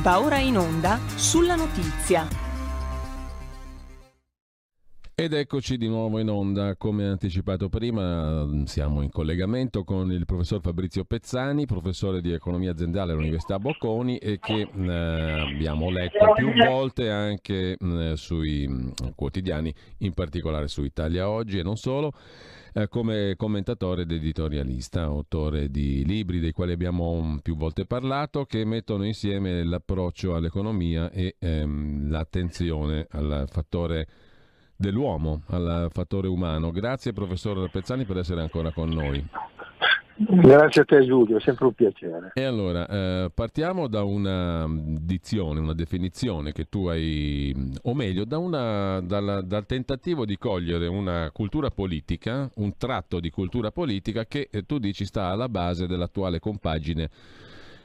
Va ora in onda sulla notizia. Ed eccoci di nuovo in onda, come anticipato prima siamo in collegamento con il professor Fabrizio Pezzani, professore di economia aziendale all'Università Bocconi e che eh, abbiamo letto più volte anche eh, sui mh, quotidiani, in particolare su Italia Oggi e non solo eh, come commentatore ed editorialista, autore di libri dei quali abbiamo più volte parlato, che mettono insieme l'approccio all'economia e ehm, l'attenzione al fattore dell'uomo, al fattore umano. Grazie professor Pezzani per essere ancora con noi. Grazie a te Giulio, è sempre un piacere. E allora, eh, partiamo da una dizione, una definizione che tu hai, o meglio, da una, dalla, dal tentativo di cogliere una cultura politica, un tratto di cultura politica che eh, tu dici sta alla base dell'attuale compagine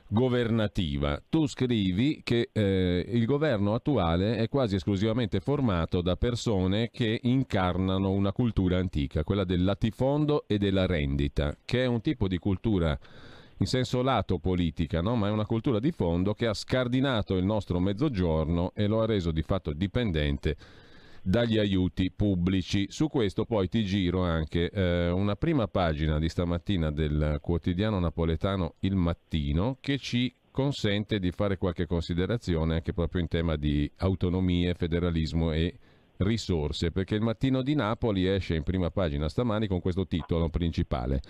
governativa. Tu scrivi che eh, il governo attuale è quasi esclusivamente formato da persone che incarnano una cultura antica, quella del latifondo e della rendita, che è un tipo di cultura in senso lato politica, no? ma è una cultura di fondo che ha scardinato il nostro mezzogiorno e lo ha reso di fatto dipendente dagli aiuti pubblici. Su questo poi ti giro anche eh, una prima pagina di stamattina del quotidiano napoletano Il Mattino che ci consente di fare qualche considerazione anche proprio in tema di autonomie, federalismo e risorse, perché il Mattino di Napoli esce in prima pagina stamani con questo titolo principale.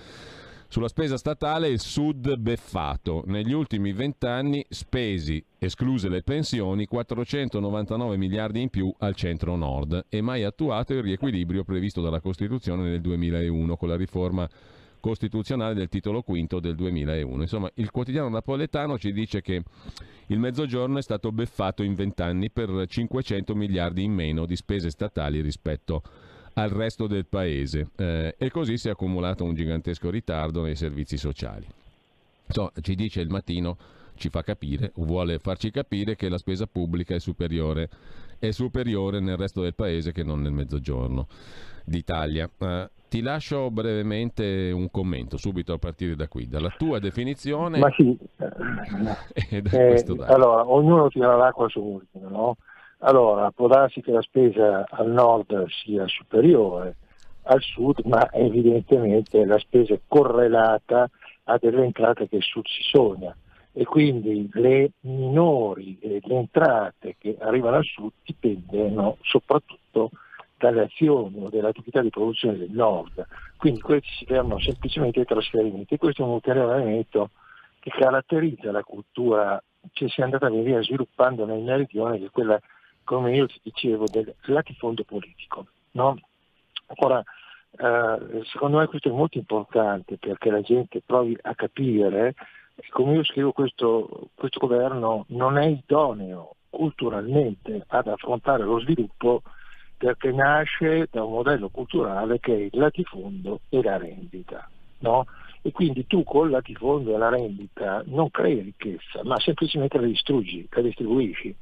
Sulla spesa statale il Sud beffato. Negli ultimi vent'anni spesi, escluse le pensioni, 499 miliardi in più al centro-nord e mai attuato il riequilibrio previsto dalla Costituzione nel 2001 con la riforma costituzionale del titolo quinto del 2001. Insomma, il quotidiano napoletano ci dice che il mezzogiorno è stato beffato in vent'anni per 500 miliardi in meno di spese statali rispetto a al resto del paese eh, e così si è accumulato un gigantesco ritardo nei servizi sociali. So, ci dice il mattino, ci fa capire, vuole farci capire che la spesa pubblica è superiore, è superiore nel resto del paese che non nel mezzogiorno d'Italia. Uh, ti lascio brevemente un commento, subito a partire da qui, dalla tua definizione. Ma sì, eh, allora, ognuno tira l'acqua su ultimo, no? Allora, può darsi che la spesa al nord sia superiore al sud, ma evidentemente la spesa è correlata a delle entrate che il sud si sogna e quindi le minori le entrate che arrivano al sud dipendono soprattutto dalle azioni o dalle attività di produzione del nord, quindi questi si fermano semplicemente trasferimenti. Questo è un ulteriore elemento che caratterizza la cultura che si è andata via sviluppando nel meridione, che è quella come io ti dicevo, del latifondo politico. No? Ora, eh, secondo me questo è molto importante perché la gente provi a capire, come io scrivo, questo, questo governo non è idoneo culturalmente ad affrontare lo sviluppo perché nasce da un modello culturale che è il latifondo e la rendita. No? E quindi tu col latifondo e la rendita non crei ricchezza, ma semplicemente la distruggi, la distribuisci.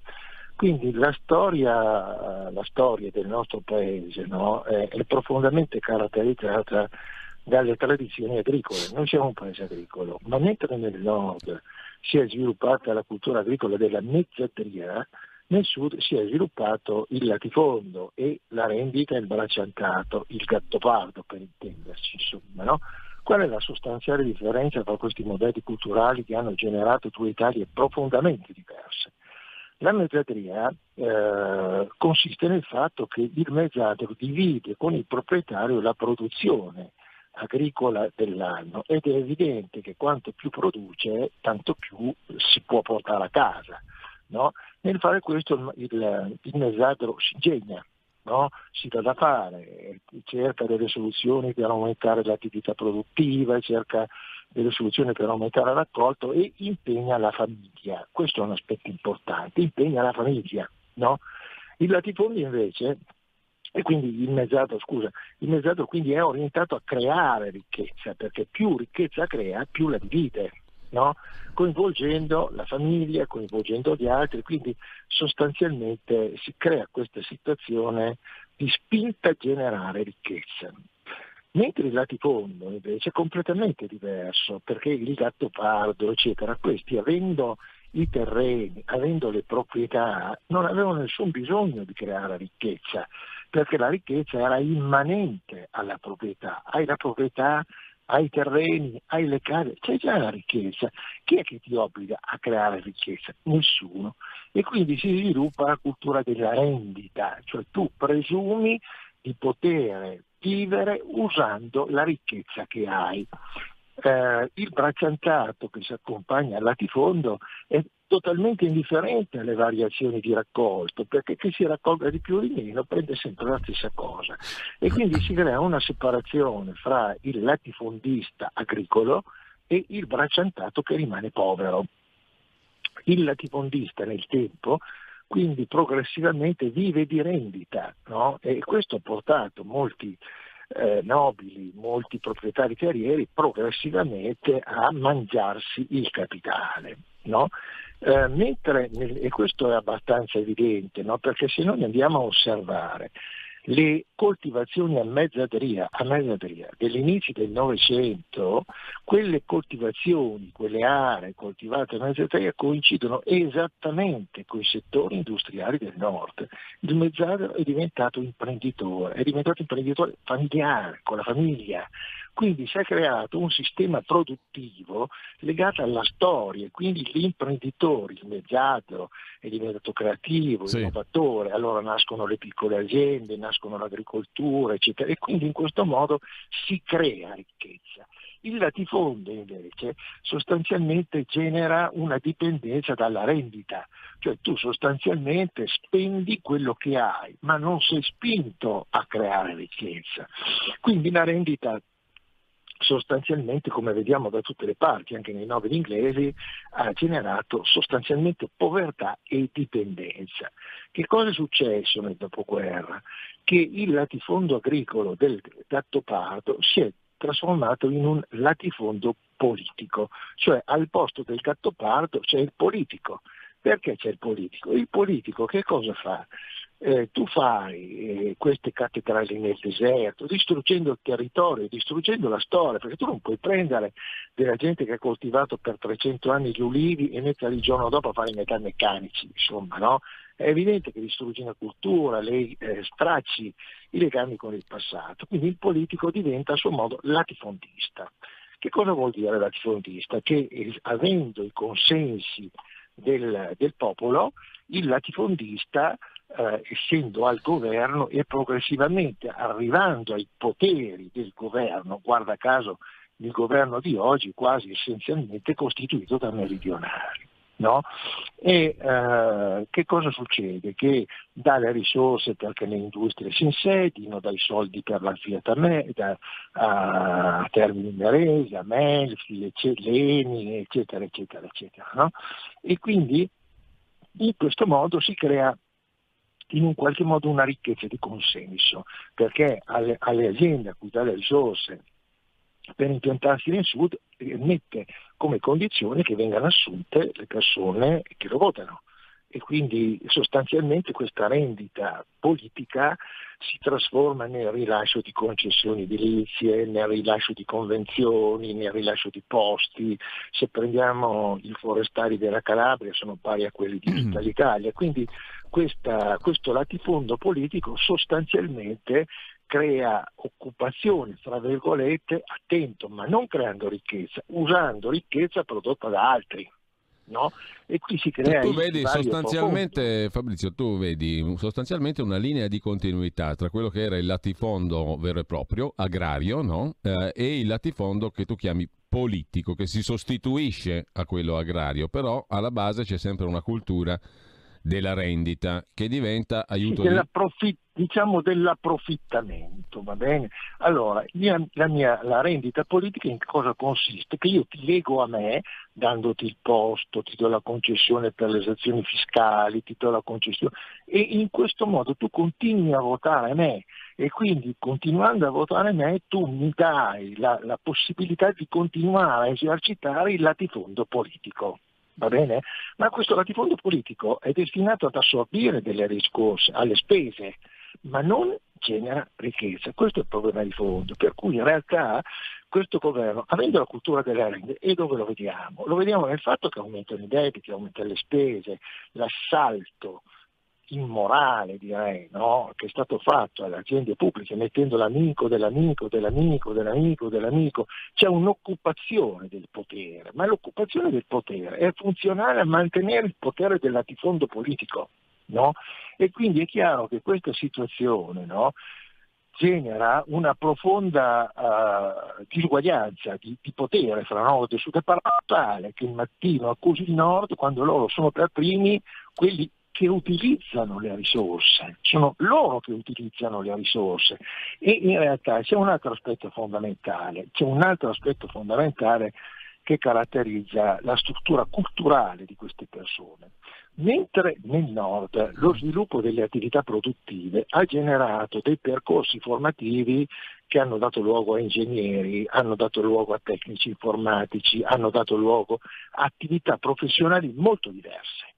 Quindi la storia, la storia del nostro paese no, è, è, profondamente caratterizzata dalle tradizioni agricole. Noi siamo un paese agricolo, ma mentre nel nord si è sviluppata la cultura agricola della mezzadria, nel sud si è sviluppato il latifondo e la rendita il bracciantato, il gattopardo per intenderci. Insomma, no? Qual è la sostanziale differenza tra questi modelli culturali che hanno generato due Italie profondamente diverse? La mezzadria eh, consiste nel fatto che il mezzato divide con il proprietario la produzione agricola dell'anno ed è evidente che quanto più produce tanto più si può portare a casa. No? Nel fare questo il, il, il mezzadro si ingegna, no? si dà da fare, cerca delle soluzioni per aumentare l'attività produttiva, cerca delle soluzioni per aumentare il raccolto e impegna la famiglia. Questo è un aspetto importante, impegna la famiglia. No? Il latifondo invece, e quindi il mezzato, scusa, il mezzato quindi è orientato a creare ricchezza, perché più ricchezza crea, più la divide. No? coinvolgendo la famiglia, coinvolgendo gli altri, quindi sostanzialmente si crea questa situazione di spinta a generare ricchezza. Mentre il latifondo invece è completamente diverso, perché il gatto pardo, eccetera, questi avendo i terreni, avendo le proprietà, non avevano nessun bisogno di creare ricchezza, perché la ricchezza era immanente alla proprietà. Hai la proprietà, hai i terreni, le case, c'è già la ricchezza. Chi è che ti obbliga a creare ricchezza? Nessuno. E quindi si sviluppa la cultura della rendita, cioè tu presumi di poter vivere usando la ricchezza che hai. Eh, il bracciantato che si accompagna al latifondo è totalmente indifferente alle variazioni di raccolto, perché chi si raccolga di più o di meno prende sempre la stessa cosa. E quindi si crea una separazione fra il latifondista agricolo e il bracciantato che rimane povero. Il latifondista nel tempo quindi progressivamente vive di rendita no? e questo ha portato molti eh, nobili, molti proprietari terrieri progressivamente a mangiarsi il capitale. No? Eh, mentre, e questo è abbastanza evidente, no? perché se noi andiamo a osservare le coltivazioni a mezzadria, a mezzadria dell'inizio del Novecento, quelle coltivazioni, quelle aree coltivate a mezzadria coincidono esattamente con i settori industriali del nord. Il mezzario è diventato imprenditore, è diventato imprenditore familiare, con la famiglia, quindi si è creato un sistema produttivo legato alla storia, quindi l'imprenditore, il mezzato è diventato creativo, sì. innovatore, allora nascono le piccole aziende, nascono l'agricoltura, eccetera, e quindi in questo modo si crea ricchezza. Il latifondo invece sostanzialmente genera una dipendenza dalla rendita, cioè tu sostanzialmente spendi quello che hai, ma non sei spinto a creare ricchezza. Quindi la rendita sostanzialmente, come vediamo da tutte le parti, anche nei noveli inglesi, ha generato sostanzialmente povertà e dipendenza. Che cosa è successo nel dopoguerra? Che il latifondo agricolo del gattopardo si è trasformato in un latifondo politico, cioè al posto del gattopardo c'è il politico. Perché c'è il politico? Il politico che cosa fa? Eh, tu fai eh, queste cattedrali nel deserto, distruggendo il territorio, distruggendo la storia, perché tu non puoi prendere della gente che ha coltivato per 300 anni gli ulivi e metterli il giorno dopo a fare i metalmeccanici, insomma, no? È evidente che distruggi una cultura, le eh, stracci i legami con il passato, quindi il politico diventa a suo modo latifondista. Che cosa vuol dire latifondista? Che eh, avendo i consensi del, del popolo, il latifondista eh, essendo al governo e progressivamente arrivando ai poteri del governo, guarda caso il governo di oggi quasi essenzialmente costituito da meridionali. No? E eh, che cosa succede? Che dà le risorse perché le industrie si insedino, dà i soldi per la Fiat a, a, a Termini Merese, a Melfi, Leni, eccetera, eccetera, eccetera. No? E quindi in questo modo si crea in un qualche modo una ricchezza di consenso, perché alle, alle aziende a cui dà le risorse per impiantarsi nel sud eh, mette come condizione che vengano assunte le persone che lo votano e quindi sostanzialmente questa rendita politica si trasforma nel rilascio di concessioni edilizie, nel rilascio di convenzioni, nel rilascio di posti. Se prendiamo i forestali della Calabria sono pari a quelli di tutta l'Italia. Quindi questa, questo latifondo politico sostanzialmente crea occupazione, fra virgolette, attento, ma non creando ricchezza, usando ricchezza prodotta da altri. No? E qui si crea tu vedi sostanzialmente. Fabrizio, tu vedi sostanzialmente una linea di continuità tra quello che era il latifondo vero e proprio, agrario, no? eh, e il latifondo che tu chiami politico, che si sostituisce a quello agrario, però alla base c'è sempre una cultura della rendita che diventa aiuto sì, di... diciamo dell'approfittamento, va bene? Allora, mia, la, mia, la rendita politica in cosa consiste? Che io ti leggo a me, dandoti il posto, ti do la concessione per le esazioni fiscali, ti do la concessione e in questo modo tu continui a votare me e quindi continuando a votare me tu mi dai la, la possibilità di continuare a esercitare il latifondo politico va bene? Ma questo latifondo politico è destinato ad assorbire delle riscosse alle spese, ma non genera ricchezza. Questo è il problema di fondo, per cui in realtà questo governo, avendo la cultura delle rende, e dove lo vediamo? Lo vediamo nel fatto che aumentano i debiti, aumentano le spese, l'assalto immorale direi, no? che è stato fatto alle aziende pubbliche mettendo l'amico dell'amico, dell'amico, dell'amico, dell'amico, c'è un'occupazione del potere, ma l'occupazione del potere è funzionale a mantenere il potere del latifondo politico. No? E quindi è chiaro che questa situazione no, genera una profonda uh, disuguaglianza di, di, potere fra nord e sud, è tale che il mattino accusi il nord quando loro sono per primi quelli che utilizzano le risorse, sono loro che utilizzano le risorse e in realtà c'è un altro aspetto fondamentale, c'è un altro aspetto fondamentale che caratterizza la struttura culturale di queste persone. Mentre nel nord lo sviluppo delle attività produttive ha generato dei percorsi formativi che hanno dato luogo a ingegneri, hanno dato luogo a tecnici informatici, hanno dato luogo a attività professionali molto diverse.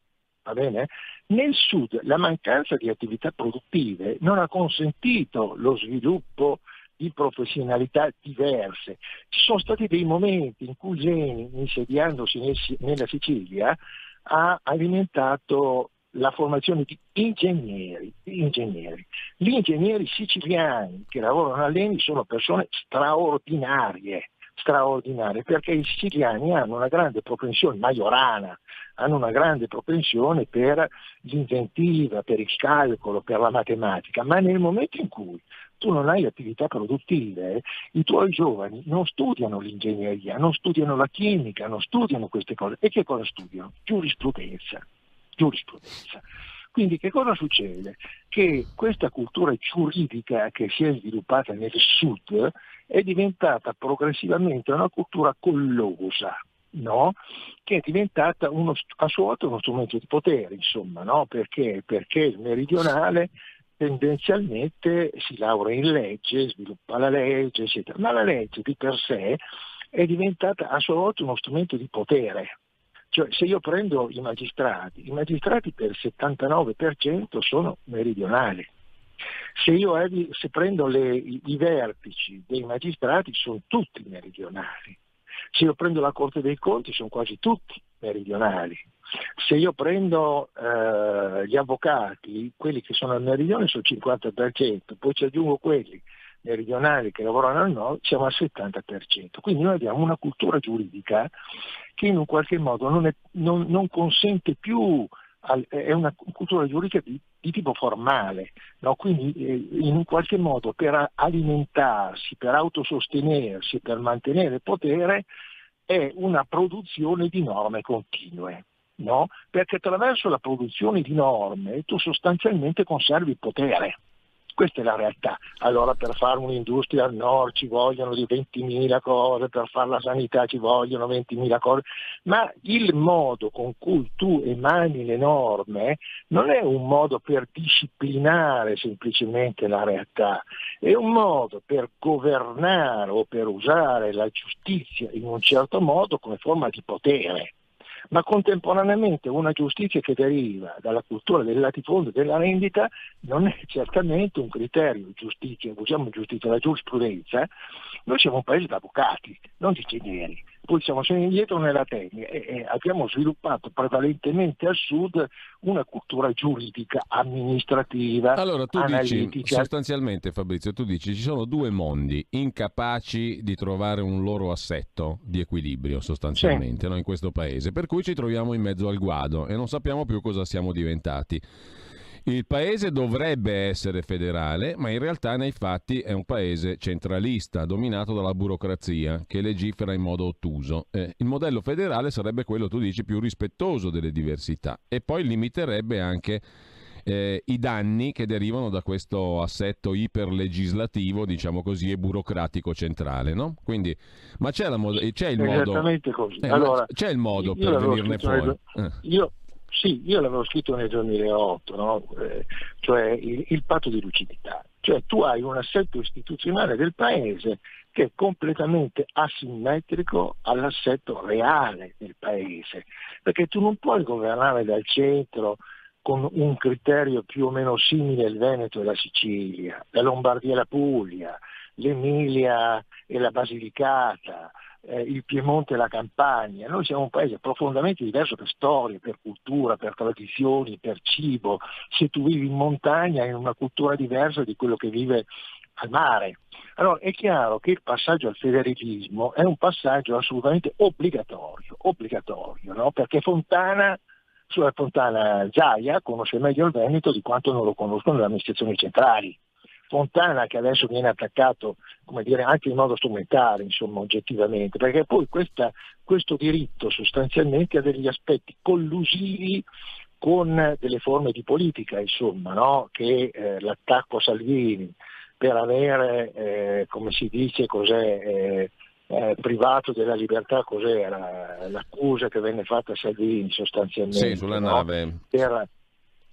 Nel sud la mancanza di attività produttive non ha consentito lo sviluppo di professionalità diverse. Ci sono stati dei momenti in cui Geni, insediandosi nella Sicilia, ha alimentato la formazione di ingegneri, ingegneri. Gli ingegneri siciliani che lavorano all'ENI sono persone straordinarie, straordinarie perché i siciliani hanno una grande propensione, majorana, hanno una grande propensione per l'inventiva, per il calcolo, per la matematica, ma nel momento in cui tu non hai attività produttive, i tuoi giovani non studiano l'ingegneria, non studiano la chimica, non studiano queste cose. E che cosa studiano? Giurisprudenza. Giurisprudenza. Quindi che cosa succede? Che questa cultura giuridica che si è sviluppata nel sud è diventata progressivamente una cultura collosa, no? che è diventata uno, a sua volta uno strumento di potere, insomma, no? perché? perché il meridionale tendenzialmente si laurea in legge, sviluppa la legge, eccetera, ma la legge di per sé è diventata a sua volta uno strumento di potere. Cioè, se io prendo i magistrati, i magistrati per il 79% sono meridionali. Se io se prendo le, i, i vertici dei magistrati sono tutti meridionali. Se io prendo la Corte dei Conti sono quasi tutti meridionali. Se io prendo eh, gli avvocati, quelli che sono al meridione sono il 50%, poi ci aggiungo quelli meridionali che lavorano al nord, siamo al 70%. Quindi noi abbiamo una cultura giuridica che in un qualche modo non, è, non, non consente più, è una cultura giuridica di, di tipo formale, no? quindi eh, in un qualche modo per alimentarsi, per autosostenersi, per mantenere il potere, è una produzione di norme continue. No? Perché attraverso la produzione di norme tu sostanzialmente conservi il potere. Questa è la realtà. Allora per fare un'industria al nord ci vogliono di 20.000 cose, per fare la sanità ci vogliono 20.000 cose, ma il modo con cui tu emani le norme non è un modo per disciplinare semplicemente la realtà, è un modo per governare o per usare la giustizia in un certo modo come forma di potere ma contemporaneamente una giustizia che deriva dalla cultura del latifondo e della rendita non è certamente un criterio, giustizia, usiamo giustizia, la giurisprudenza, noi siamo un paese di avvocati, non di ingegneri, poi siamo sempre indietro nella tecnica e, e abbiamo sviluppato prevalentemente al sud una cultura giuridica, amministrativa, allora, tu analitica. Dici, sostanzialmente Fabrizio, tu dici ci sono due mondi incapaci di trovare un loro assetto di equilibrio sostanzialmente sì. no, in questo paese, per cui ci troviamo in mezzo al guado e non sappiamo più cosa siamo diventati. Il paese dovrebbe essere federale, ma in realtà nei fatti è un paese centralista, dominato dalla burocrazia, che legifera in modo ottuso. Eh, il modello federale sarebbe quello, tu dici, più rispettoso delle diversità e poi limiterebbe anche eh, i danni che derivano da questo assetto iperlegislativo, diciamo così, e burocratico centrale, no? Quindi, ma c'è, la c'è il modo... Eh, allora, c'è il modo per venirne fuori. Eh. Io sì, io l'avevo scritto nel 2008, no? eh, cioè il, il, patto di lucidità. Cioè tu hai un assetto istituzionale del paese che è completamente asimmetrico all'assetto reale del paese, perché tu non puoi governare dal centro con un criterio più o meno simile il Veneto e la Sicilia, la Lombardia e la Puglia, l'Emilia e la Basilicata, eh, il Piemonte e la Campania. Noi siamo un paese profondamente diverso per storia, per cultura, per tradizioni, per cibo. Se tu vivi in montagna hai una cultura diversa di quello che vive al mare. Allora è chiaro che il passaggio al federalismo è un passaggio assolutamente obbligatorio, obbligatorio no? perché Fontana, sulla Fontana Giaia conosce meglio il Veneto di quanto non lo conoscono le amministrazioni centrali. Fontana che adesso viene attaccato dire, anche in modo strumentale, insomma, oggettivamente, perché poi questa, questo diritto sostanzialmente ha degli aspetti collusivi con delle forme di politica, insomma, no? che eh, l'attacco a Salvini per avere, eh, come si dice, cos'è, eh, eh, privato della libertà, cos'era l'accusa che venne fatta a Salvini sostanzialmente. Sì, sulla no? nave. Per,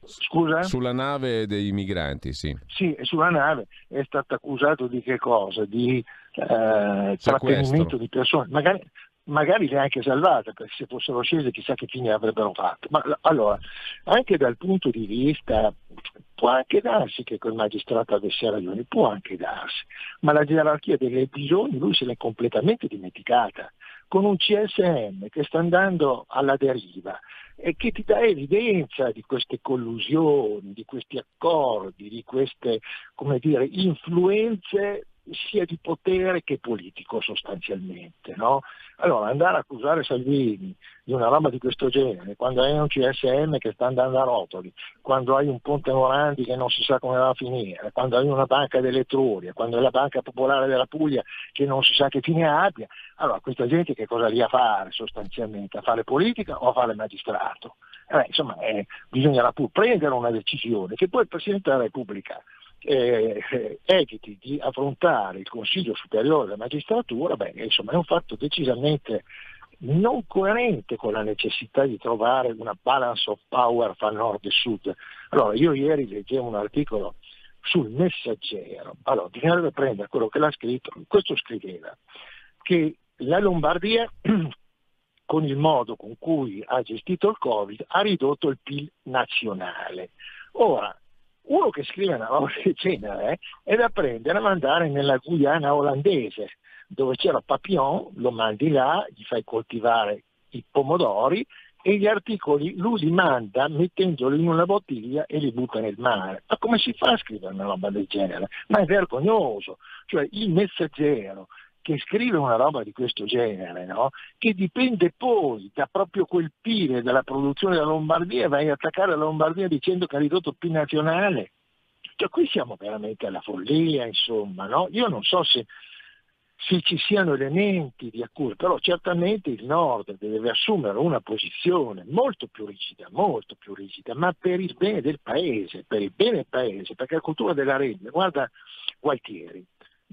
Scusa? Sulla nave dei migranti, sì. Sì, sulla nave è stato accusato di che cosa? Di eh, trattenimento di persone. Magari, magari le ha anche salvate, perché se fossero scese chissà che fine avrebbero fatto. Ma allora, anche dal punto di vista, può anche darsi che quel magistrato avesse ragione, può anche darsi, ma la gerarchia dei bisogni lui se l'è completamente dimenticata, con un CSM che sta andando alla deriva e che ti dà evidenza di queste collusioni, di questi accordi, di queste dire, influenze sia di potere che politico sostanzialmente. No? Allora andare a accusare Salvini di una roba di questo genere, quando hai un CSM che sta andando a rotoli, quando hai un Ponte Morandi che non si sa come va a finire, quando hai una banca dell'Etruria, quando hai la banca popolare della Puglia che non si sa che fine abbia, allora questa gente che cosa lì a fare sostanzialmente? A fare politica o a fare magistrato? Eh, insomma, eh, bisognerà pur prendere una decisione che poi il Presidente della Repubblica eh, eviti di affrontare il Consiglio Superiore della Magistratura, beh, insomma, è un fatto decisamente non coerente con la necessità di trovare una balance of power fra nord e sud. Allora, io ieri leggevo un articolo sul messaggero, allora bisognerebbe prendere quello che l'ha scritto, questo scriveva, che la Lombardia con il modo con cui ha gestito il Covid ha ridotto il PIL nazionale. Ora, uno che scrive una roba del genere eh, è da prendere e mandare nella Guyana olandese, dove c'era Papillon, lo mandi là, gli fai coltivare i pomodori e gli articoli lui li manda mettendoli in una bottiglia e li butta nel mare. Ma come si fa a scrivere una roba del genere? Ma è vergognoso. Cioè il messaggero che scrive una roba di questo genere, no? che dipende poi da proprio quel PIL dalla produzione della Lombardia, vai a attaccare la Lombardia dicendo che ha ridotto il PIL nazionale. Cioè qui siamo veramente alla follia, insomma, no? Io non so se, se ci siano elementi di accusa, però certamente il Nord deve assumere una posizione molto più rigida, molto più rigida, ma per il bene del Paese, per il bene del Paese, perché la cultura della rete, guarda Gualtieri,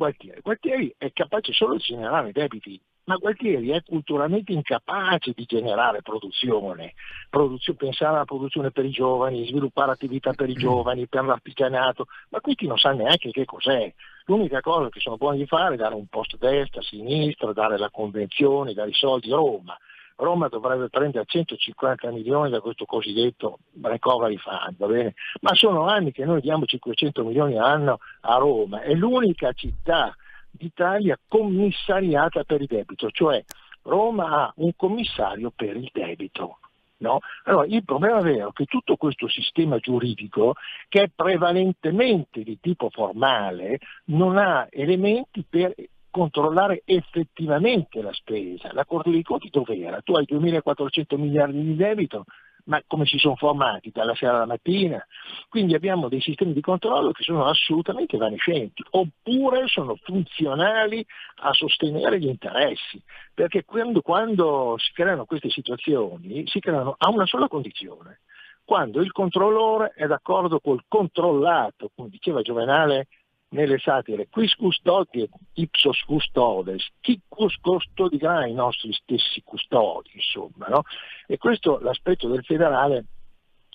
Gualtieri. Gualtieri è capace solo di generare debiti, ma Gualtieri è culturalmente incapace di generare produzione, Produzio, pensare alla produzione per i giovani, sviluppare attività per i giovani, per l'artigianato, ma questi non sa neanche che cos'è. L'unica cosa che sono buoni di fare è dare un post destra, sinistra, dare la convenzione, dare i soldi a Roma. Roma dovrebbe prendere 150 milioni da questo cosiddetto recovery fund, va bene? ma sono anni che noi diamo 500 milioni all'anno a Roma, è l'unica città d'Italia commissariata per il debito, cioè Roma ha un commissario per il debito. No? Allora, il problema vero è che tutto questo sistema giuridico, che è prevalentemente di tipo formale, non ha elementi per controllare effettivamente la spesa. La Corte dei Conti dov'era? Tu hai 2.400 miliardi di debito, ma come si sono formati dalla sera alla mattina? Quindi abbiamo dei sistemi di controllo che sono assolutamente evanescenti, oppure sono funzionali a sostenere gli interessi, perché quando, quando si creano queste situazioni si creano a una sola condizione, quando il controllore è d'accordo col controllato, come diceva Giovenale nelle satire quis custodiet ipsos custodes, chi custodirà i nostri stessi custodi, insomma, no? E questo l'aspetto del federale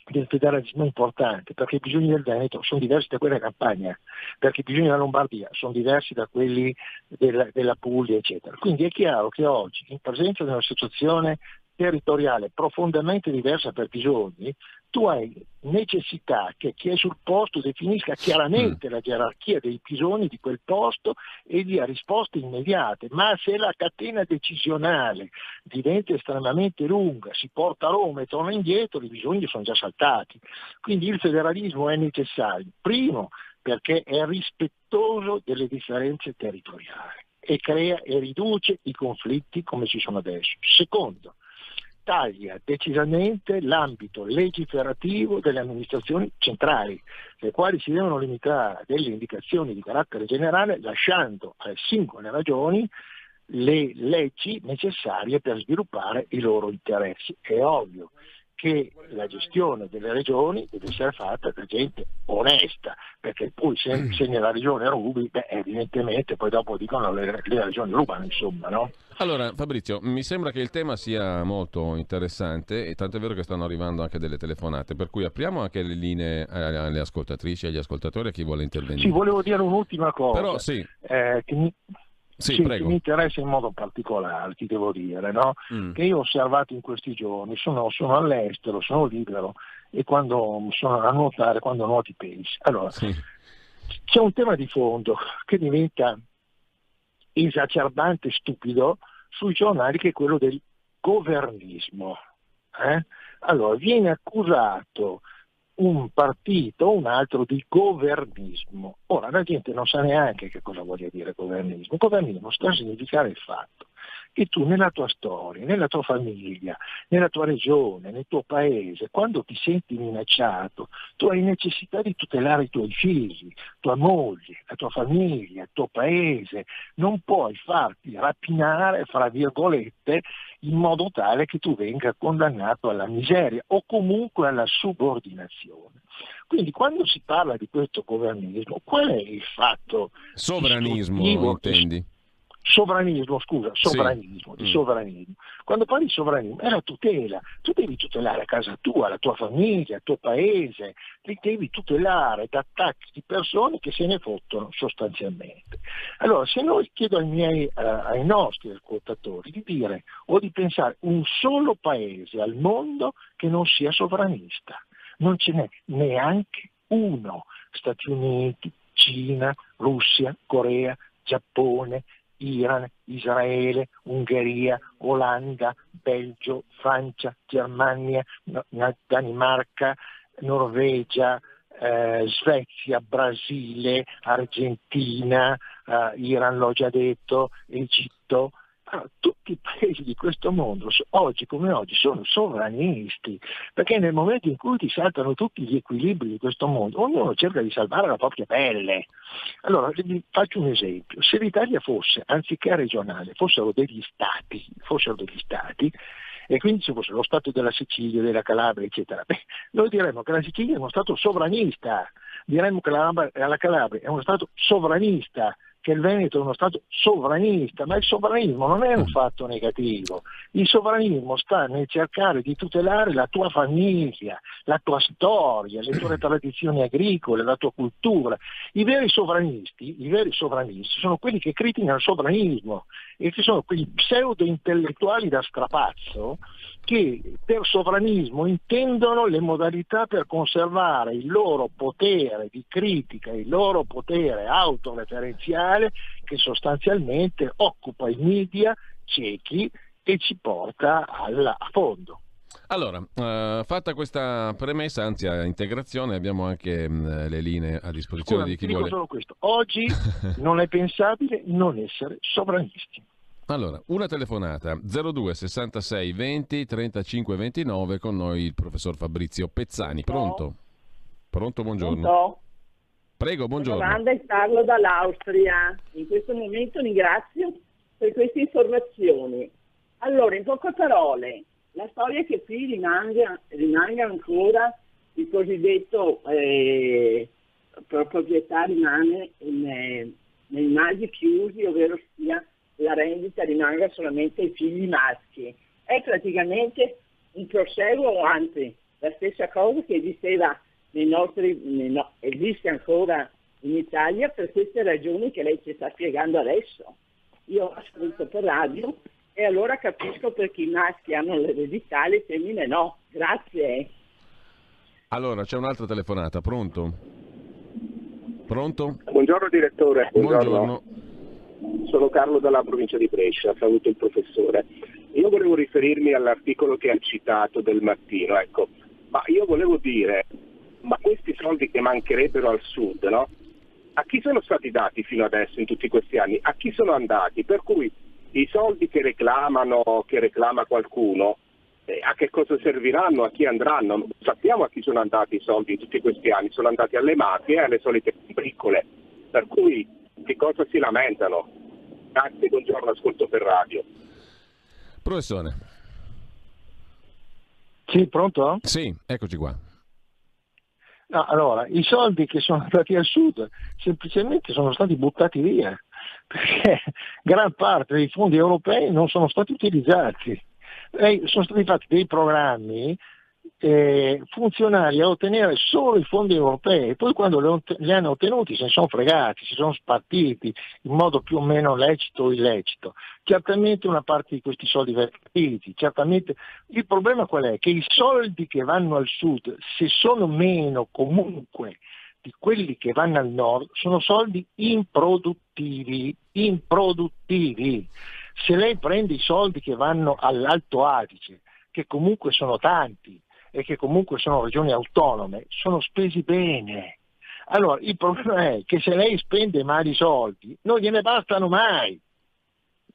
del federalismo è importante perché i bisogni del Veneto sono diversi da quelli della campagna, perché i bisogni della Lombardia sono diversi da quelli della, della Puglia, eccetera. Quindi è chiaro che oggi, in presenza di una situazione territoriale profondamente diversa per bisogni, tu hai necessità che chi è sul posto definisca chiaramente mm. la gerarchia dei bisogni di quel posto e dia risposte immediate, ma se la catena decisionale diventa estremamente lunga, si porta a Roma e torna indietro, i bisogni sono già saltati. Quindi il federalismo è necessario, primo perché è rispettoso delle differenze territoriali e crea e riduce i conflitti come ci sono adesso. Secondo, taglia decisamente l'ambito legiferativo delle amministrazioni centrali, le quali si devono limitare a delle indicazioni di carattere generale lasciando alle singole ragioni le leggi necessarie per sviluppare i loro interessi. È ovvio che la gestione delle regioni deve essere fatta da gente onesta, perché poi se, mm. se nella regione rubi, beh, evidentemente poi dopo dicono le, le regioni rubano, insomma, no? Allora, Fabrizio, mi sembra che il tema sia molto interessante e tanto è vero che stanno arrivando anche delle telefonate, per cui apriamo anche le linee alle ascoltatrici e agli ascoltatori a chi vuole intervenire. Sì, volevo dire un'ultima cosa. Però sì. Eh, che mi, sì, sì, mi interessa in modo particolare, ti devo dire, no? mm. che io ho osservato in questi giorni, sono, sono, all'estero, sono libero e quando sono a nuotare, quando nuoti pensi. Allora, sì. c'è un tema di fondo che diventa esacerbante, stupido sui giornali che è quello del governismo. Eh? Allora, viene accusato un partito o un altro di governismo. Ora la gente non sa neanche che cosa voglia dire governismo. Governismo sta a significare il fatto che tu nella tua storia, nella tua famiglia, nella tua regione, nel tuo paese, quando ti senti minacciato, tu hai necessità di tutelare i tuoi figli, tua moglie, la tua famiglia, il tuo paese. Non puoi farti rapinare, fra virgolette, in modo tale che tu venga condannato alla miseria o comunque alla subordinazione. Quindi quando si parla di questo governismo, qual è il fatto? Sovranismo, intendi? Sovranismo, scusa, sovranismo, sì. di mm. sovranismo. Quando parli di sovranismo è la tutela, tu devi tutelare a casa tua, la tua famiglia, il tuo paese, li devi tutelare da attacchi di persone che se ne fottono sostanzialmente. Allora, se noi chiedo ai, miei, uh, ai nostri ascoltatori di dire o di pensare un solo paese al mondo che non sia sovranista, non ce n'è neanche uno, Stati Uniti, Cina, Russia, Corea, Giappone, Iran, Israele, Ungheria, Olanda, Belgio, Francia, Germania, Danimarca, Norvegia, eh, Svezia, Brasile, Argentina, eh, Iran l'ho già detto, Egitto, allora, tutti i paesi di questo mondo, oggi come oggi, sono sovranisti, perché nel momento in cui ti saltano tutti gli equilibri di questo mondo, ognuno cerca di salvare la propria pelle. Allora, vi faccio un esempio. Se l'Italia fosse, anziché regionale, fossero degli stati, fossero degli stati, e quindi ci fosse lo Stato della Sicilia, della Calabria, eccetera, beh, noi diremmo che la Sicilia è uno Stato sovranista, diremmo che la, la Calabria è uno Stato sovranista, che il Veneto è uno Stato sovranista, ma il sovranismo non è un mm. fatto negativo, il sovranismo sta nel cercare di tutelare la tua famiglia, la tua storia, le tue tradizioni agricole, la tua cultura. I veri sovranisti, i veri sovranisti sono quelli che criticano il sovranismo e che sono quegli pseudo intellettuali da strapazzo che per sovranismo intendono le modalità per conservare il loro potere di critica, il loro potere autoreferenziale che sostanzialmente occupa i media ciechi e ci porta al, fondo. Allora, uh, fatta questa premessa, anzi a integrazione, abbiamo anche mh, le linee a disposizione Scusa, di chi vuole. Solo questo. Oggi non è pensabile non essere sovranisti. Allora, una telefonata 02 66 20 35 29 con noi il professor Fabrizio Pezzani. Pronto? Pronto, buongiorno. Pronto? Prego, buongiorno. Domanda e parlo dall'Austria. In questo momento ringrazio per queste informazioni. Allora, in poche parole, la storia è che qui rimanga, rimanga ancora il cosiddetto eh, proprietà rimane in, eh, nei masi chiusi, ovvero sia la rendita rimanga solamente ai figli maschi. È praticamente un proseguo, anzi la stessa cosa che esisteva nei nostri, nei no, esiste ancora in Italia per queste ragioni che lei ci sta spiegando adesso. Io ho ascoltato per radio e allora capisco perché i maschi hanno l'eredità e le femmine no. Grazie. Allora, c'è un'altra telefonata, pronto? Pronto? Buongiorno direttore. Buongiorno. Buongiorno. Sono Carlo dalla provincia di Brescia, saluto il professore. Io volevo riferirmi all'articolo che ha citato del mattino, ecco, ma io volevo dire, ma questi soldi che mancherebbero al sud, no? A chi sono stati dati fino adesso in tutti questi anni? A chi sono andati? Per cui i soldi che reclamano, che reclama qualcuno, eh, a che cosa serviranno, a chi andranno? Sappiamo a chi sono andati i soldi in tutti questi anni, sono andati alle mafie e alle solite bricole. Per cui che cosa si lamentano? Grazie, buongiorno, ascolto per radio. Professore. Sì, pronto? Sì, eccoci qua. No, allora, i soldi che sono andati al sud semplicemente sono stati buttati via, perché gran parte dei fondi europei non sono stati utilizzati. sono stati fatti dei programmi eh, funzionali a ottenere solo i fondi europei, poi quando li hanno ottenuti se ne sono fregati, si sono spartiti in modo più o meno lecito o illecito. Certamente una parte di questi soldi vertiti, certamente il problema qual è? Che i soldi che vanno al sud, se sono meno comunque di quelli che vanno al nord, sono soldi improduttivi, improduttivi. Se lei prende i soldi che vanno all'Alto Adige, che comunque sono tanti, e che comunque sono regioni autonome, sono spesi bene. Allora il problema è che se lei spende male i soldi non gliene bastano mai,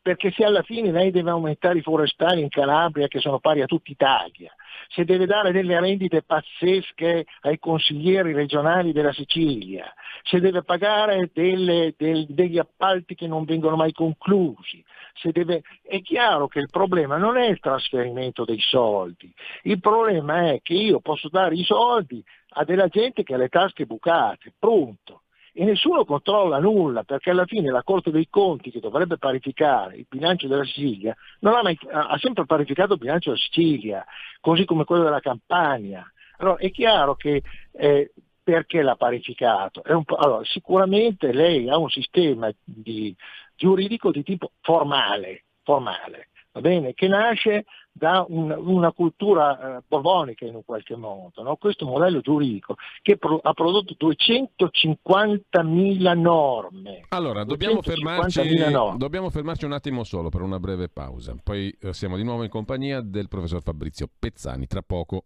perché se alla fine lei deve aumentare i forestali in Calabria che sono pari a tutta Italia, se deve dare delle rendite pazzesche ai consiglieri regionali della Sicilia, se deve pagare delle, del, degli appalti che non vengono mai conclusi, deve... è chiaro che il problema non è il trasferimento dei soldi, il problema è che io posso dare i soldi a della gente che ha le tasche bucate, pronto e nessuno controlla nulla perché alla fine la Corte dei Conti che dovrebbe parificare il bilancio della Sicilia ha, mai, ha, sempre parificato il bilancio della Sicilia, così come quello della Campania. Allora è chiaro che eh, perché l'ha parificato? Allora, sicuramente lei ha un sistema di, giuridico di tipo formale, formale bene? che nasce da un, una cultura eh, borbonica in un qualche modo, no? questo modello giuridico che pro, ha prodotto 250.000 norme. Allora, dobbiamo fermarci, norme. dobbiamo fermarci, un attimo solo per una breve pausa, poi eh, siamo di nuovo in compagnia del professor Fabrizio Pezzani, tra poco.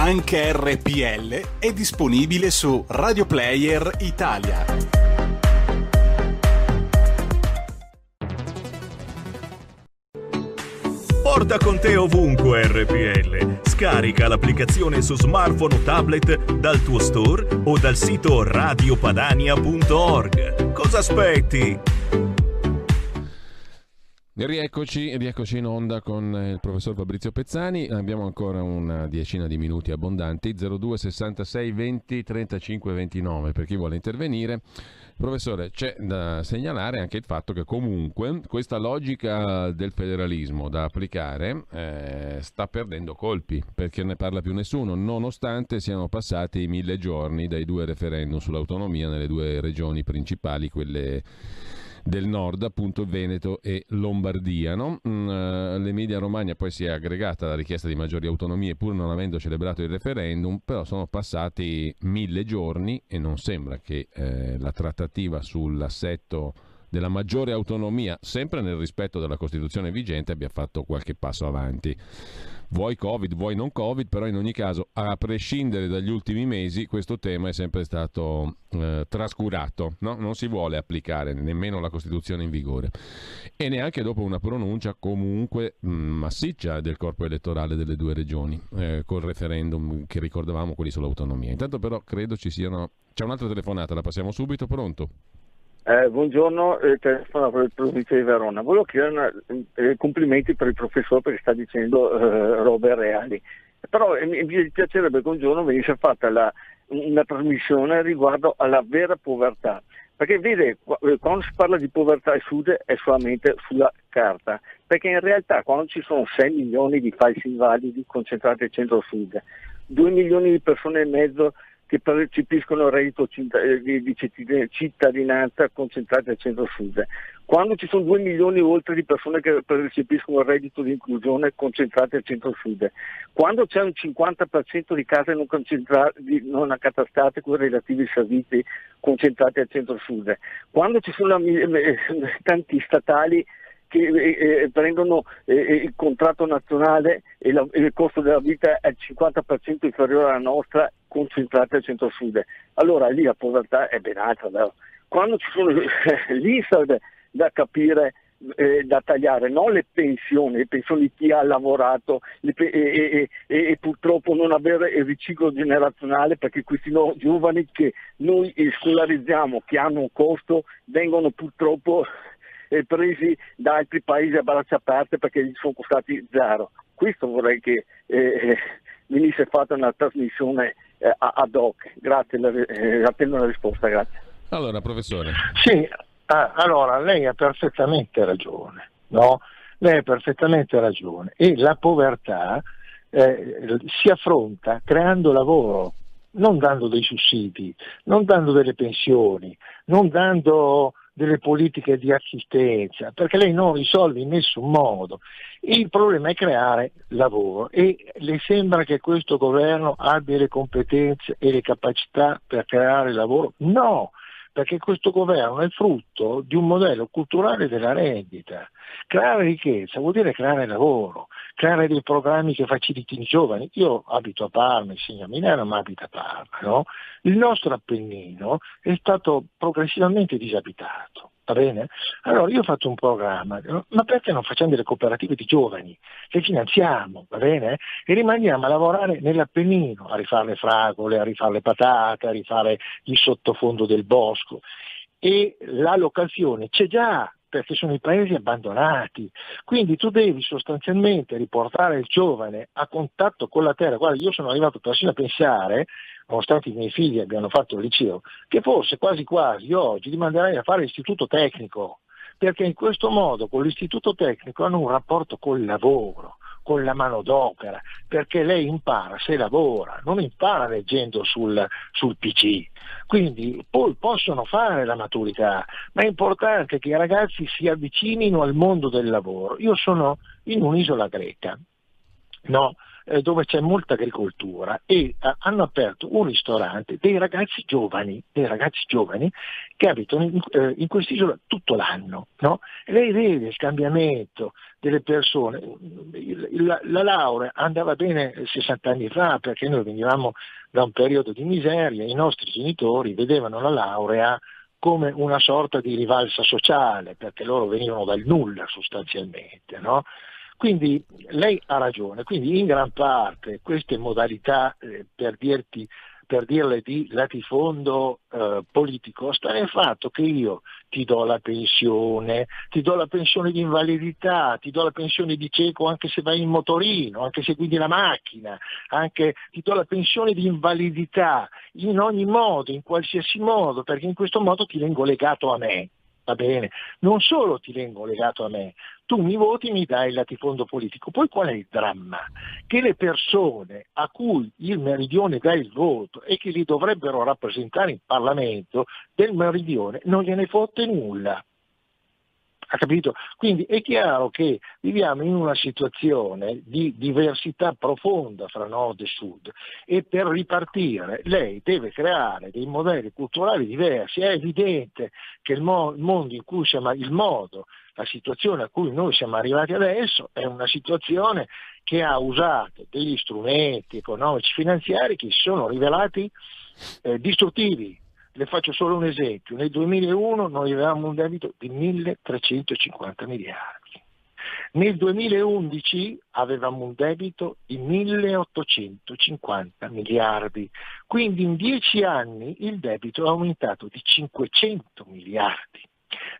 Anche RPL è disponibile su Radio Player Italia. Porta con te ovunque RPL. Scarica l'applicazione su smartphone o tablet dal tuo store o dal sito radiopadania.org. Cosa aspetti? Rieccoci, rieccoci in onda con il professor Fabrizio Pezzani. Abbiamo ancora una decina di minuti abbondanti. 02 66 20 35 29 per chi vuole intervenire. Professore, c'è da segnalare anche il fatto che comunque questa logica del federalismo da applicare eh, sta perdendo colpi perché ne parla più nessuno, nonostante siano passati mille giorni dai due referendum sull'autonomia nelle due regioni principali, quelle del nord, appunto Veneto e Lombardia. No? Mm, uh, L'Emilia Romagna poi si è aggregata alla richiesta di maggiori autonomie pur non avendo celebrato il referendum, però sono passati mille giorni e non sembra che eh, la trattativa sull'assetto della maggiore autonomia, sempre nel rispetto della Costituzione vigente, abbia fatto qualche passo avanti vuoi Covid, vuoi non Covid, però in ogni caso, a prescindere dagli ultimi mesi, questo tema è sempre stato eh, trascurato, no? non si vuole applicare nemmeno la Costituzione in vigore e neanche dopo una pronuncia comunque mh, mm, massiccia del corpo elettorale delle due regioni, eh, col referendum che ricordavamo, quelli sull'autonomia. Intanto però credo ci siano... C'è un'altra telefonata, la passiamo subito, pronto? Eh, buongiorno, eh, telefono per provincia di Verona. Volevo chiedere una, eh, complimenti per il professore perché sta dicendo eh, robe reali. Però eh, mi piacerebbe che un giorno venisse fatta la, una trasmissione riguardo alla vera povertà. Perché vede, eh, quando si parla di povertà al sud è solamente sulla carta, perché in realtà quando ci sono 6 milioni di falsi invalidi concentrati al centro-sud, 2 milioni di persone e mezzo che percepiscono il reddito eh, di cittadinanza concentrate al centro-sud. Quando ci sono 2 milioni oltre di persone che percepiscono il reddito di inclusione concentrate al centro-sud. Quando c'è un 50% di case non, non accatastate con i relativi servizi concentrati al centro-sud. Quando ci sono eh, tanti statali che eh, eh, prendono eh, eh, il contratto nazionale e, la, il costo della vita è il 50% inferiore alla nostra concentrata al centro-sud. Allora lì la povertà è ben altra. Vero? Quando ci sono lì serve da capire eh, da tagliare, non le pensioni, le pensioni di chi ha lavorato e, e, e, e, purtroppo non avere il riciclo generazionale perché questi no, giovani che noi scolarizziamo, che hanno un costo, vengono purtroppo eh, presi da altri paesi a braccia aperte perché gli sono costati zero. Questo vorrei che eh, venisse fatta una trasmissione eh, ad hoc. Grazie, la, eh, attendo una risposta, grazie. Allora, professore. Sì, ah, allora lei ha perfettamente ragione, no? Lei ha perfettamente ragione e la povertà eh, si affronta creando lavoro, non dando dei sussidi, non dando delle pensioni, non dando delle politiche di assistenza, perché lei non risolve in nessun modo. Il problema è creare lavoro e le sembra che questo governo abbia le competenze e le capacità per creare lavoro? No, perché questo governo è frutto di un modello culturale della rendita. Creare ricchezza vuol dire creare lavoro, creare dei programmi che facilitino i giovani. Io abito a Parma, insegno a Milano, ma abito a Parma. No? Il nostro Appennino è stato progressivamente disabitato. Va bene? Allora io ho fatto un programma, ma perché non facciamo delle cooperative di giovani? Le finanziamo, va bene? E rimaniamo a lavorare nell'Appennino, a rifare le fragole, a rifare le patate, a rifare il sottofondo del bosco. E la locazione c'è già, perché sono i paesi abbandonati. Quindi tu devi sostanzialmente riportare il giovane a contatto con la terra. Guarda, io sono arrivato persino a pensare nonostante i miei figli abbiano fatto il liceo, che forse quasi quasi oggi li manderei a fare l'istituto tecnico, perché in questo modo con l'istituto tecnico hanno un rapporto col lavoro, con la manodopera, perché lei impara se lavora, non impara leggendo sul, sul PC. Quindi poi possono fare la maturità, ma è importante che i ragazzi si avvicinino al mondo del lavoro. Io sono in un'isola greca, no? Eh, dove c'è molta agricoltura e eh, hanno aperto un ristorante dei ragazzi giovani, dei ragazzi giovani che abitano in, eh, in quest'isola tutto l'anno. No? Lei vede il cambiamento delle persone. La, la, laurea andava bene 60 anni fa perché noi venivamo da un periodo di miseria, i nostri genitori vedevano la laurea come una sorta di rivalsa sociale, perché loro venivano dal nulla sostanzialmente. No? Quindi lei ha ragione, quindi in gran parte queste modalità eh, per, dirti, per dirle di latifondo eh, politico sta nel fatto che io ti do la pensione, ti do la pensione di invalidità, ti do la pensione di cieco anche se vai in motorino, anche se guidi la macchina, anche, ti do la pensione di invalidità in ogni modo, in qualsiasi modo, perché in questo modo ti vengo legato a me va bene, non solo ti vengo legato a me, tu mi voti mi dai il latifondo politico. Poi qual è il dramma? Che le persone a cui il meridione dà il voto e che li dovrebbero rappresentare in Parlamento del meridione non gliene fotte nulla. Ha capito? Quindi è chiaro che viviamo in una situazione di diversità profonda fra nord e sud e per ripartire lei deve creare dei modelli culturali diversi. È evidente che il, mo- il mondo in cui siamo, il modo, la situazione a cui noi siamo arrivati adesso è una situazione che ha usato degli strumenti economici finanziari che si sono rivelati eh, distruttivi le faccio solo un esempio. Nel 2001 noi avevamo un debito di 1350 miliardi. Nel 2011 avevamo un debito di 1850 miliardi, quindi in dieci anni il debito è aumentato di 500 miliardi.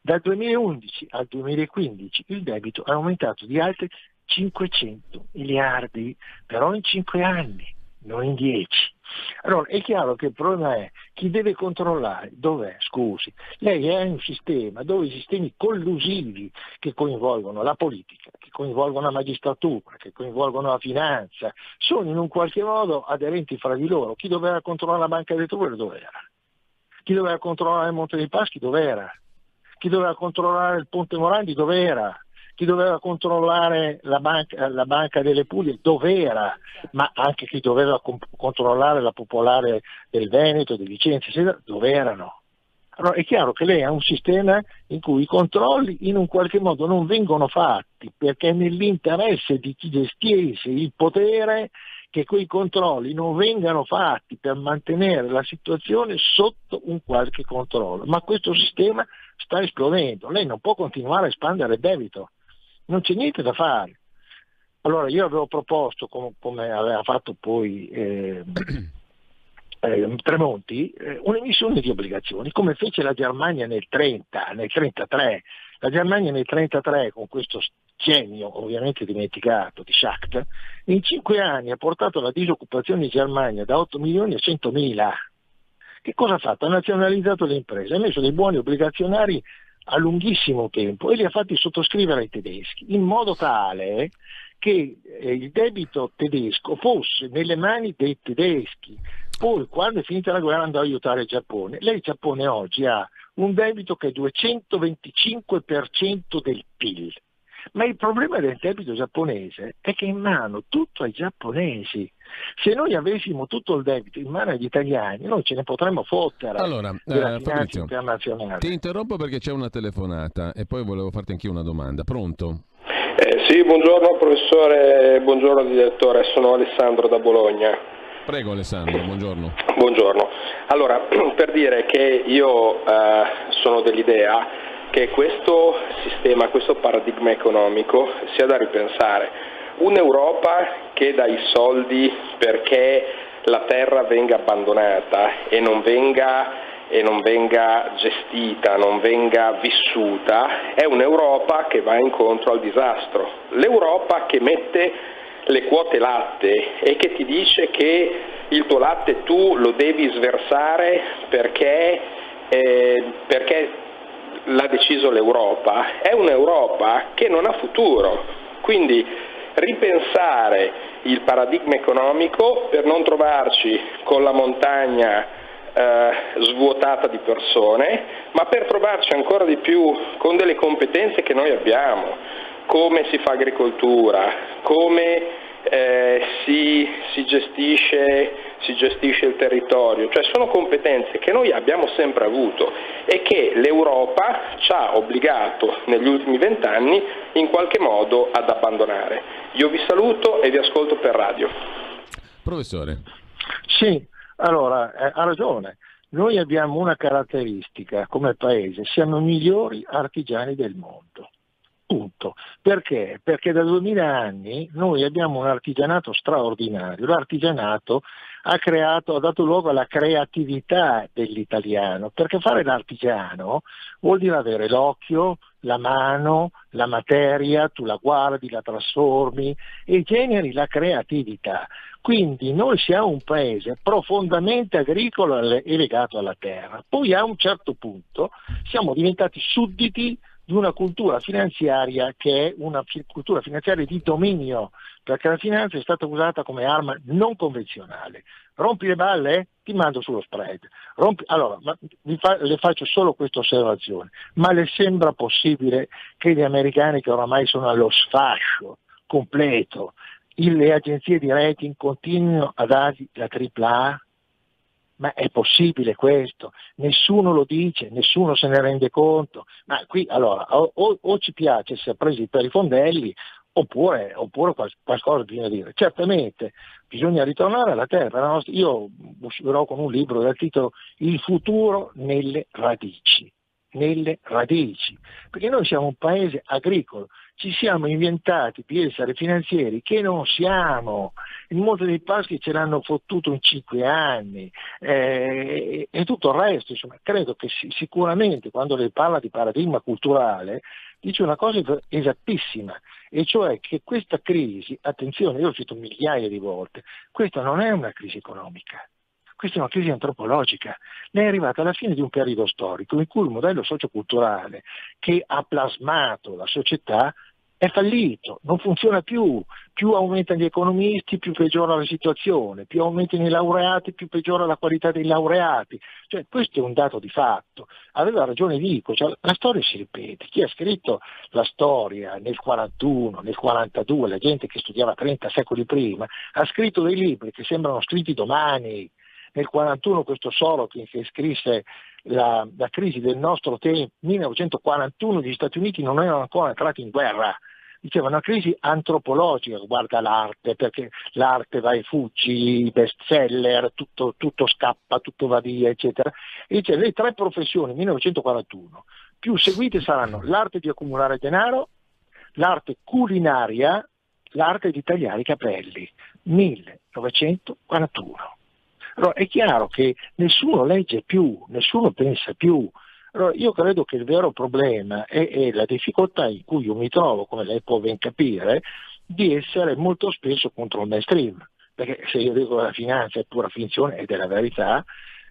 Dal 2011 al 2015 il debito è aumentato di altri 500 miliardi, però in cinque anni, non in dieci. Allora è chiaro che il problema è chi deve controllare, dov'è? Scusi, lei è in un sistema dove i sistemi collusivi che coinvolgono la politica, che coinvolgono la magistratura, che coinvolgono la finanza, sono in un qualche modo aderenti fra di loro. Chi doveva controllare la banca delle dove era? Chi doveva controllare il Monte dei Paschi dov'era? Chi doveva controllare il Ponte Morandi dov'era? Chi doveva controllare la banca, la banca delle Puglie dov'era, ma anche chi doveva comp- controllare la popolare del Veneto, di Vicenza, dov'erano. Allora è chiaro che lei ha un sistema in cui i controlli in un qualche modo non vengono fatti perché è nell'interesse di chi gestisce il potere che quei controlli non vengano fatti per mantenere la situazione sotto un qualche controllo. Ma questo sistema sta esplodendo, lei non può continuare a espandere il debito non c'è niente da fare. Allora io avevo proposto, come, come aveva fatto poi eh, eh, Tremonti, eh, un'emissione di obbligazioni, come fece la Germania nel 30, nel 33. La Germania nel 33, con questo genio ovviamente dimenticato di Schacht, in cinque anni ha portato la disoccupazione in Germania da 8 milioni a 100 mila. Che cosa ha fatto? Ha nazionalizzato le imprese, ha messo dei buoni obbligazionari a lunghissimo tempo e li ha fatti sottoscrivere ai tedeschi, in modo tale che eh, il debito tedesco fosse nelle mani dei tedeschi. Poi, quando è finita la guerra, andò a aiutare il Giappone. Lei, il Giappone oggi ha un debito che è il 225% del PIL. Ma il problema del debito giapponese è che è in mano tutto ai giapponesi. Se noi avessimo tutto il debito in mano agli italiani, noi ce ne potremmo fottere. Allora, eh, Fabrizio, ti interrompo perché c'è una telefonata e poi volevo farti anch'io una domanda. Pronto? Eh, sì, buongiorno professore, buongiorno direttore, sono Alessandro da Bologna. Prego Alessandro, buongiorno. Buongiorno. Allora, per dire che io eh, sono dell'idea che questo sistema, questo paradigma economico sia da ripensare. Un'Europa che dà i soldi perché la terra venga abbandonata e non venga, e non venga gestita, non venga vissuta, è un'Europa che va incontro al disastro. L'Europa che mette le quote latte e che ti dice che il tuo latte tu lo devi sversare perché, eh, perché l'ha deciso l'Europa, è un'Europa che non ha futuro. Quindi ripensare il paradigma economico per non trovarci con la montagna eh, svuotata di persone, ma per trovarci ancora di più con delle competenze che noi abbiamo, come si fa agricoltura, come eh, si, si, gestisce, si, gestisce, il territorio, cioè sono competenze che noi abbiamo sempre avuto e che l'Europa ci ha obbligato negli ultimi vent'anni in qualche modo ad abbandonare. Io vi saluto e vi ascolto per radio. Professore. Sì, allora eh, ha ragione. Noi abbiamo una caratteristica come paese, siamo i migliori artigiani del mondo. Punto. Perché? Perché da 2000 anni noi abbiamo un artigianato straordinario. L'artigianato ha, creato, ha dato luogo alla creatività dell'italiano, perché fare l'artigiano vuol dire avere l'occhio, la mano, la materia, tu la guardi, la trasformi e generi la creatività. Quindi noi siamo un paese profondamente agricolo e legato alla terra. Poi a un certo punto siamo diventati sudditi di una cultura finanziaria che è una cultura finanziaria di dominio, perché la finanza è stata usata come arma non convenzionale. Rompi le balle? Ti mando sullo spread. Rompi... Allora, fa... le faccio solo questa osservazione, ma le sembra possibile che gli americani che oramai sono allo sfascio completo, le agenzie di rating continuino a dargli la AAA? Ma è possibile questo? Nessuno lo dice, nessuno se ne rende conto. Ma qui allora o, o ci piace essere presi per i fondelli oppure, oppure qualcosa bisogna dire. Certamente bisogna ritornare alla terra. Io uscirò con un libro dal titolo Il futuro nelle radici. Nelle radici, perché noi siamo un paese agricolo, ci siamo inventati di essere finanzieri che non siamo, il Monte dei Paschi ce l'hanno fottuto in cinque anni eh, e tutto il resto, insomma, credo che sicuramente quando lei parla di paradigma culturale dice una cosa esattissima, e cioè che questa crisi, attenzione, io l'ho cito migliaia di volte, questa non è una crisi economica, questa è una crisi antropologica. Lei è arrivata alla fine di un periodo storico in cui il modello socioculturale che ha plasmato la società è fallito, non funziona più, più aumentano gli economisti più peggiora la situazione, più aumentano i laureati più peggiora la qualità dei laureati, cioè, questo è un dato di fatto, aveva ragione Vico, cioè, la storia si ripete, chi ha scritto la storia nel 41, nel 42, la gente che studiava 30 secoli prima, ha scritto dei libri che sembrano scritti domani, nel 41 questo Sorokin che scrisse la, la, crisi del nostro tempo, 1941 gli Stati Uniti non erano ancora entrati in guerra, diceva una crisi antropologica riguarda l'arte, perché l'arte va e fuggi, i best seller, tutto, tutto scappa, tutto va via, eccetera. E dice le tre professioni 1941 più seguite saranno l'arte di accumulare denaro, l'arte culinaria, l'arte di tagliare i capelli. 1941. Allora, è chiaro che nessuno legge più, nessuno pensa più. Allora, io credo che il vero problema è, è la difficoltà in cui io mi trovo, come lei può ben capire, di essere molto spesso contro il mainstream. Perché se io dico che la finanza è pura finzione ed è la verità,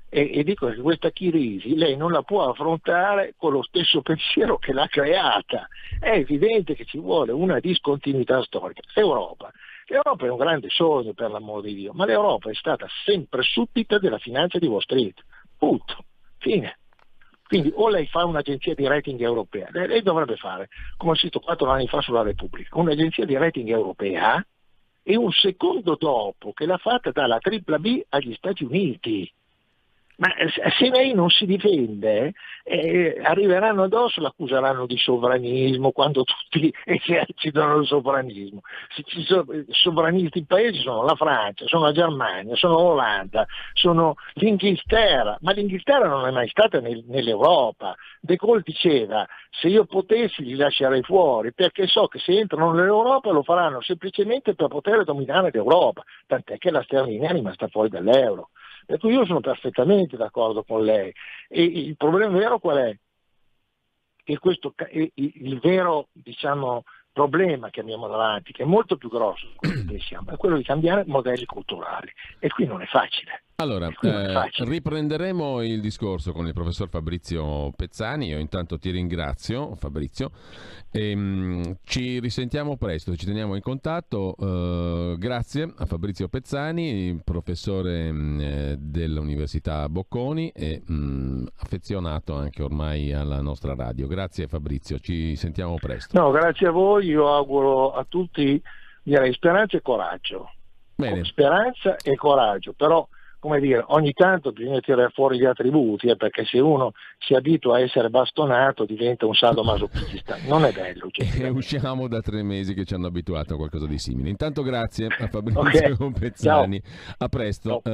e, e, dico che questa crisi lei non la può affrontare con lo stesso pensiero che l'ha creata. È evidente che ci vuole una discontinuità storica. L'Europa L'Europa è un grande sogno per l'amor di Dio, ma l'Europa è stata sempre suddita della finanza di Wall Street. Punto. Fine. Quindi o lei fa un'agenzia di rating europea, lei, dovrebbe fare, come ho scritto quattro anni fa sulla Repubblica, un'agenzia di rating europea e un secondo dopo che l'ha fatta dalla B agli Stati Uniti. Ma se lei non si difende, eh, arriveranno addosso, l'accuseranno di sovranismo quando tutti esercitano il sovranismo. I sovranisti paesi sono la Francia, sono la Germania, sono l'Olanda, sono l'Inghilterra, ma l'Inghilterra non è mai stata nel, nell'Europa. De Gaulle diceva se io potessi li lascerei fuori perché so che se entrano nell'Europa lo faranno semplicemente per poter dominare l'Europa, tant'è che la sterlina è rimasta fuori dall'euro. Per cui io sono perfettamente d'accordo con lei. E il problema vero qual è? Che questo il vero diciamo, problema che abbiamo davanti, che è molto più grosso che pensiamo, è quello di cambiare modelli culturali. E qui non è facile. Allora, eh, riprenderemo il discorso con il professor Fabrizio Pezzani. Io intanto ti ringrazio, Fabrizio. E, mh, ci risentiamo presto, ci teniamo in contatto. Uh, grazie a Fabrizio Pezzani, professore mh, dell'Università Bocconi e mh, affezionato anche ormai alla nostra radio. Grazie Fabrizio, ci sentiamo presto. No, grazie a voi. Io auguro a tutti direi speranza e coraggio. Bene. Speranza e coraggio, però come dire, ogni tanto bisogna tirare fuori gli attributi, eh, perché se uno si abitua a essere bastonato diventa un sadomasochista. Non è bello. E usciamo da tre mesi che ci hanno abituato a qualcosa di simile. Intanto grazie a Fabrizio okay. Pezzani. A presto. Uh,